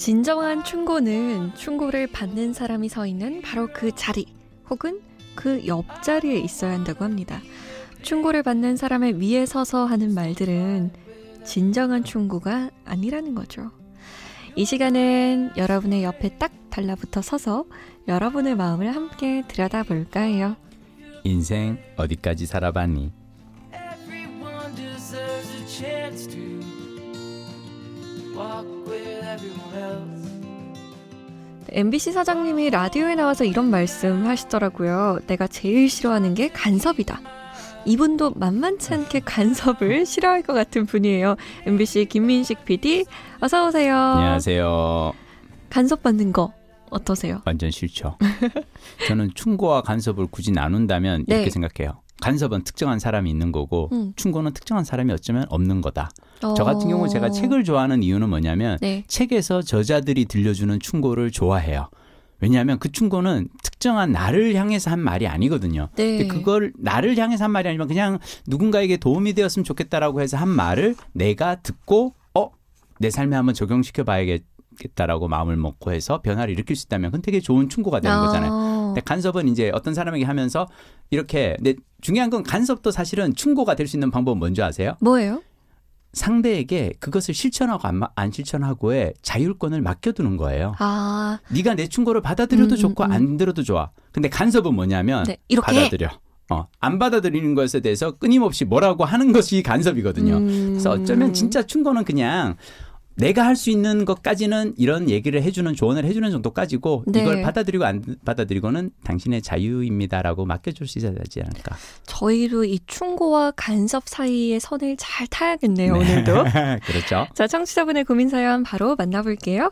진정한 충고는 충고를 받는 사람이 서 있는 바로 그 자리 혹은 그 옆자리에 있어야 한다고 합니다. 충고를 받는 사람의 위에 서서 하는 말들은 진정한 충고가 아니라는 거죠. 이 시간은 여러분의 옆에 딱 달라붙어 서서 여러분의 마음을 함께 들여다볼까 해요. 인생 어디까지 살아봤니? MBC 사장님이 라디오에 나와서 이런 말씀 하시더라고요. 내가 제일 싫어하는 게 간섭이다. 이분도 만만치 않게 간섭을 싫어할 것 같은 분이에요. MBC 김민식 PD, 어서 오세요. 안녕하세요. 간섭 받는 거 어떠세요? 완전 싫죠. 저는 충고와 간섭을 굳이 나눈다면 네. 이렇게 생각해요. 간섭은 특정한 사람이 있는 거고 음. 충고는 특정한 사람이 어쩌면 없는 거다. 어... 저 같은 경우 제가 책을 좋아하는 이유는 뭐냐면 네. 책에서 저자들이 들려주는 충고를 좋아해요. 왜냐하면 그 충고는 특정한 나를 향해서 한 말이 아니거든요. 네. 근데 그걸 나를 향해서 한 말이 아니면 그냥 누군가에게 도움이 되었으면 좋겠다라고 해서 한 말을 내가 듣고 어 내 삶에 한번 적용시켜 봐야겠다라고 마음을 먹고 해서 변화를 일으킬 수 있다면 그건 되게 좋은 충고가 되는 거잖아요. 아. 근데 간섭은 이제 어떤 사람에게 하면서 이렇게 근데 중요한 건 간섭도 사실은 충고가 될 수 있는 방법은 뭔지 아세요? 뭐예요? 상대에게 그것을 실천하고 안, 마- 안 실천하고의 자율권을 맡겨두는 거예요. 아, 네가 내 충고를 받아들여도 음, 좋고 음. 안 들어도 좋아. 근데 간섭은 뭐냐면 네, 이렇게 해. 받아들여. 어, 안 받아들이는 것에 대해서 끊임없이 뭐라고 하는 것이 간섭이거든요. 음. 그래서 어쩌면 진짜 충고는 그냥 내가 할 수 있는 것까지는 이런 얘기를 해주는 조언을 해주는 정도까지고 네. 이걸 받아들이고 안 받아들이고는 당신의 자유입니다라고 맡겨줄 수 있어야 되지 않을까. 저희도 이 충고와 간섭 사이의 선을 잘 타야겠네요, 네. 오늘도. 그렇죠. 자, 청취자분의 고민 사연 바로 만나볼게요.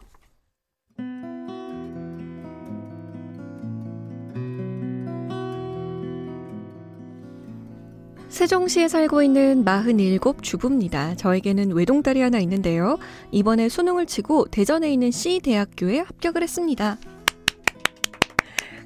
세종시에 살고 있는 47 주부입니다. 저에게는 외동딸이 하나 있는데요. 이번에 수능을 치고 대전에 있는 C대학교에 합격을 했습니다.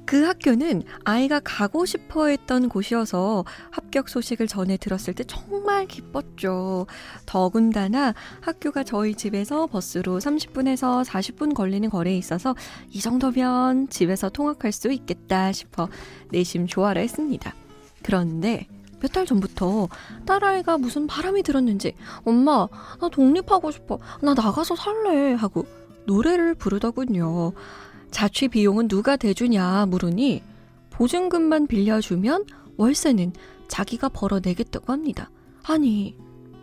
그 학교는 아이가 가고 싶어 했던 곳이어서 합격 소식을 전해 들었을 때 정말 기뻤죠. 더군다나 학교가 저희 집에서 버스로 30분에서 40분 걸리는 거리에 있어서 이 정도면 집에서 통학할 수 있겠다 싶어 내심 좋아라 했습니다. 그런데 몇 달 전부터 딸아이가 무슨 바람이 들었는지 엄마 나 독립하고 싶어 나 나가서 살래 하고 노래를 부르더군요. 자취 비용은 누가 대주냐 물으니 보증금만 빌려주면 월세는 자기가 벌어내겠다고 합니다. 아니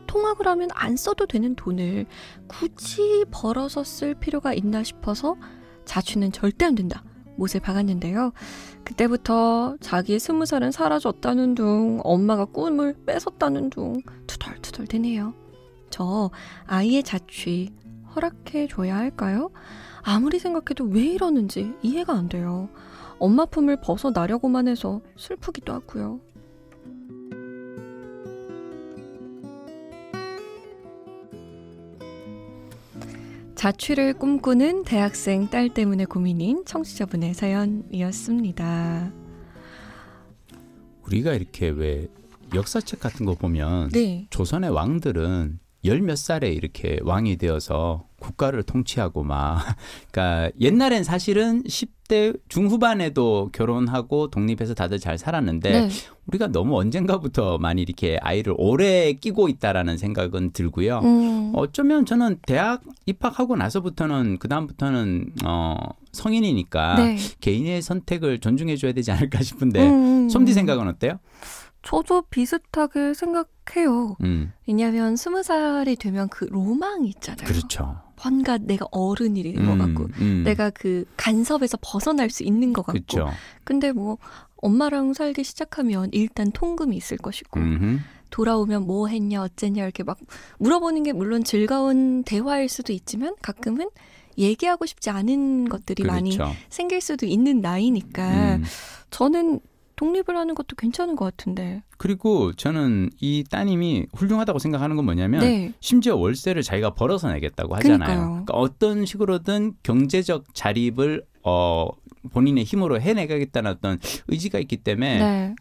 통학을 하면 안 써도 되는 돈을 굳이 벌어서 쓸 필요가 있나 싶어서 자취는 절대 안 된다. 못에 박았는데요. 그때부터 자기의 스무 살은 사라졌다는 둥, 엄마가 꿈을 뺏었다는 둥, 투덜투덜 되네요. 저 아이의 자취 허락해 줘야 할까요? 아무리 생각해도 왜 이러는지 이해가 안 돼요. 엄마 품을 벗어나려고만 해서 슬프기도 하고요. 자취를 꿈꾸는 대학생 딸 때문에 고민인 청취자분의 사연이었습니다. 우리가 이렇게 왜 역사책 같은 거 보면 네. 조선의 왕들은 열 몇 살에 이렇게 왕이 되어서 국가를 통치하고 막 그러니까 옛날엔 사실은 10대 중후반에도 결혼하고 독립해서 다들 잘 살았는데 네. 우리가 너무 언젠가부터 많이 이렇게 아이를 오래 끼고 있다라는 생각은 들고요. 음, 어쩌면 저는 대학 입학하고 나서부터는 그 다음부터는 어 성인이니까 네. 개인의 선택을 존중해 줘야 되지 않을까 싶은데 음, 솜디 생각은 어때요? 저도 비슷하게 생각해요. 음 왜냐하면 스무 살이 되면 그 로망이 있잖아요. 그렇죠. 뭔가 내가 어른이 된것 같고, 음. 내가 그 간섭에서 벗어날 수 있는 것 같고. 그렇죠. 근데 뭐 엄마랑 살기 시작하면 일단 통금이 있을 것이고, 음흠. 돌아오면 뭐 했냐 어쨌냐 이렇게 막 물어보는 게 물론 즐거운 대화일 수도 있지만 가끔은 얘기하고 싶지 않은 것들이 많이 그렇죠. 생길 수도 있는 나이니까 음. 저는 독립을 하는 것도 괜찮은 것 같은데. 그리고 저는 이 따님이 훌륭하다고 생각하는 건 뭐냐면 네. 심지어 월세를 자기가 벌어서 내겠다고 하잖아요. 그러니까요. 그러니까 어떤 식으로든 경제적 자립을 어 본인의 힘으로 해내가겠다는 어떤 의지가 있기 때문에 네.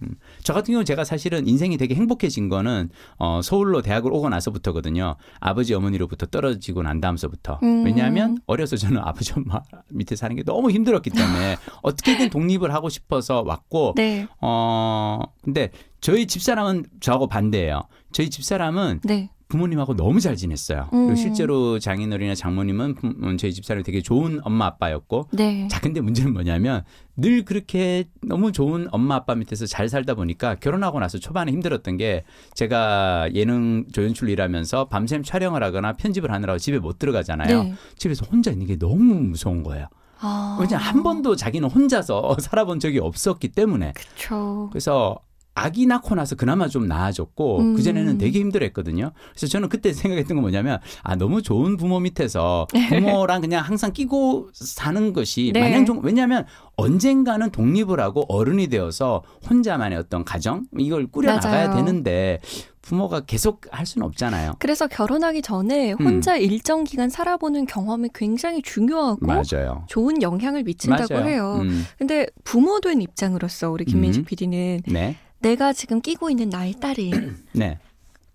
저 같은 경우 제가 사실은 인생이 되게 행복해진 거는 어, 서울로 대학을 오고 나서부터거든요. 아버지 어머니로부터 떨어지고 난 다음서부터. 음. 왜냐하면 어려서 저는 아버지 엄마 밑에 사는 게 너무 힘들었기 때문에 어떻게든 독립을 하고 싶어서 왔고 네. 어 근데 저희 집사람은 저하고 반대예요. 저희 집사람은 네. 부모님하고 너무 잘 지냈어요. 음. 그리고 실제로 장인어른이나 장모님은 부- 음, 저희 집사람이 되게 좋은 엄마 아빠였고 네. 자, 근데 문제는 뭐냐면 늘 그렇게 너무 좋은 엄마 아빠 밑에서 잘 살다 보니까 결혼하고 나서 초반에 힘들었던 게 제가 예능 조연출로 일하면서 밤샘 촬영을 하거나 편집을 하느라고 집에 못 들어가잖아요. 네. 집에서 혼자 있는 게 너무 무서운 거예요. 아. 왜냐면 한 번도 자기는 혼자서 살아본 적이 없었기 때문에. 그쵸. 그래서 아기 낳고 나서 그나마 좀 나아졌고 음. 그전에는 되게 힘들었거든요. 그래서 저는 그때 생각했던 건 뭐냐면 아 너무 좋은 부모 밑에서 부모랑 그냥 항상 끼고 사는 것이 네. 마냥 좀 왜냐하면 언젠가는 독립을 하고 어른이 되어서 혼자만의 어떤 가정 이걸 꾸려 나가야. 되는데 부모가 계속 할 수는 없잖아요. 그래서 결혼하기 전에 음. 혼자 일정 기간 살아보는 경험이 굉장히 중요하고 맞아요. 좋은 영향을 미친다고 맞아요. 해요. 음, 근데 부모 된 입장으로서 우리 김민식 음. PD는 네, 내가 지금 끼고 있는 나의 딸이 네,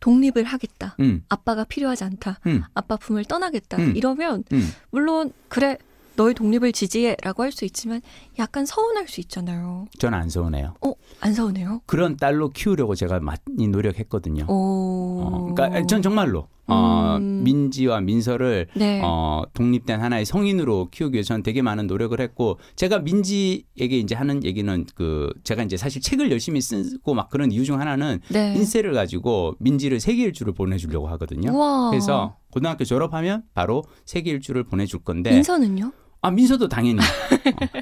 독립을 하겠다. 음, 아빠가 필요하지 않다. 음, 아빠 품을 떠나겠다. 음. 이러면 음. 물론 그래 너의 독립을 지지해라고 할 수 있지만 약간 서운할 수 있잖아요. 저는 안 서운해요. 어, 안 서운해요? 그런 딸로 키우려고 제가 많이 노력했거든요. 오. 어, 그러니까 전 정말로 어, 음. 민지와 민서를 네. 어, 독립된 하나의 성인으로 키우기 위해서 저는 되게 많은 노력을 했고 제가 민지에게 이제 하는 얘기는 그 제가 이제 사실 책을 열심히 쓰고 막 그런 이유 중 하나는 네. 인쇄를 가지고 민지를 세계 일주를 보내주려고 하거든요. 우와. 그래서 고등학교 졸업하면 바로 세계 일주를 보내줄 건데 민서는요? 아 민서도 당연히 어.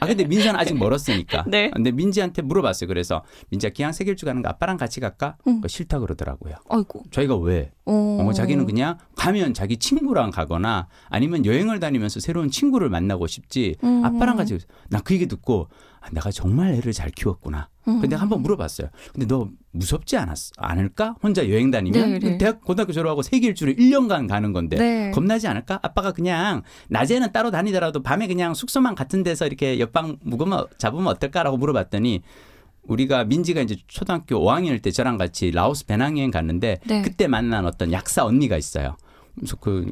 아 근데 민서는 아직 멀었으니까 네. 근데 민지한테 물어봤어요 그래서 민지야 기왕 세계 일주 가는 거 아빠랑 같이 갈까 응. 싫다 그러더라고요 아이고. 저희가 왜 어. 어, 자기는 그냥 가면 자기 친구랑 가거나 아니면 여행을 다니면서 새로운 친구를 만나고 싶지 음. 아빠랑 같이 나 그 얘기 듣고 아, 내가 정말 애를 잘 키웠구나. 음. 근데 한번 물어봤어요. 근데 너 무섭지 않았 않을까? 혼자 여행 다니면 네, 네. 대학 고등학교 졸업하고 세계 일주를 1년간 가는 건데 네. 겁나지 않을까? 아빠가 그냥 낮에는 따로 다니더라도 밤에 그냥 숙소만 같은 데서 이렇게 옆방 묵으면 잡으면 어떨까라고 물어봤더니 우리가 민지가 이제 초등학교 5학년일 때 저랑 같이 라오스 배낭여행 갔는데 네. 그때 만난 어떤 약사 언니가 있어요. 그래서 그,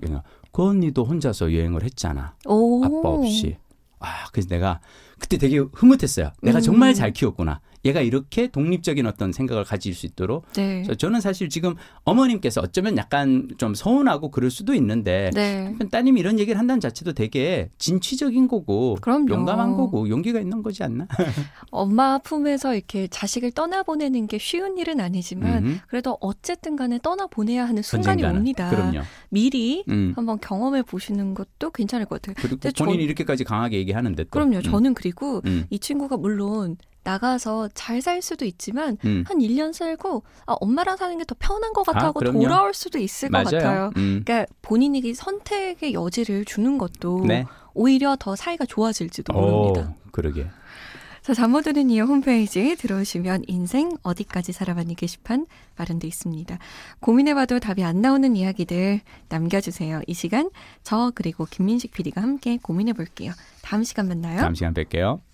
그 언니도 혼자서 여행을 했잖아. 오. 아빠 없이. 아, 그래서 내가 그때 되게 흐뭇했어요. 내가 음. 정말 잘 키웠구나. 얘가 이렇게 독립적인 어떤 생각을 가질 수 있도록. 네. 저는 사실 지금 어머님께서 어쩌면 약간 좀 서운하고 그럴 수도 있는데 네. 따님이 이런 얘기를 한다는 자체도 되게 진취적인 거고 그럼요. 용감한 거고 용기가 있는 거지 않나? 엄마 품에서 이렇게 자식을 떠나보내는 게 쉬운 일은 아니지만 음, 그래도 어쨌든 간에 떠나보내야 하는 순간이 언젠가는. 옵니다. 그럼요. 미리 음. 한번 경험해 보시는 것도 괜찮을 것 같아요. 그리고 본인이 저- 이렇게까지 강하게 얘기하는데 또. 그럼요. 음, 저는 그리고 음, 이 친구가 물론 나가서 잘 살 수도 있지만 음. 한 1년 살고 아, 엄마랑 사는 게 더 편한 것 같아 아, 하고 그럼요. 돌아올 수도 있을 것 같아요. 맞아요. 음. 그러니까 본인에게 선택의 여지를 주는 것도 네. 오히려 더 사이가 좋아질지도 모릅니다. 오, 그러게. 자, 잠못 드는 이유 홈페이지 들어오시면 인생 어디까지 살아봤니 게시판 마련돼 있습니다. 고민해봐도 답이 안 나오는 이야기들 남겨주세요. 이 시간 저 그리고 김민식 PD가 함께 고민해볼게요. 다음 시간 만나요. 다음 시간 뵐게요.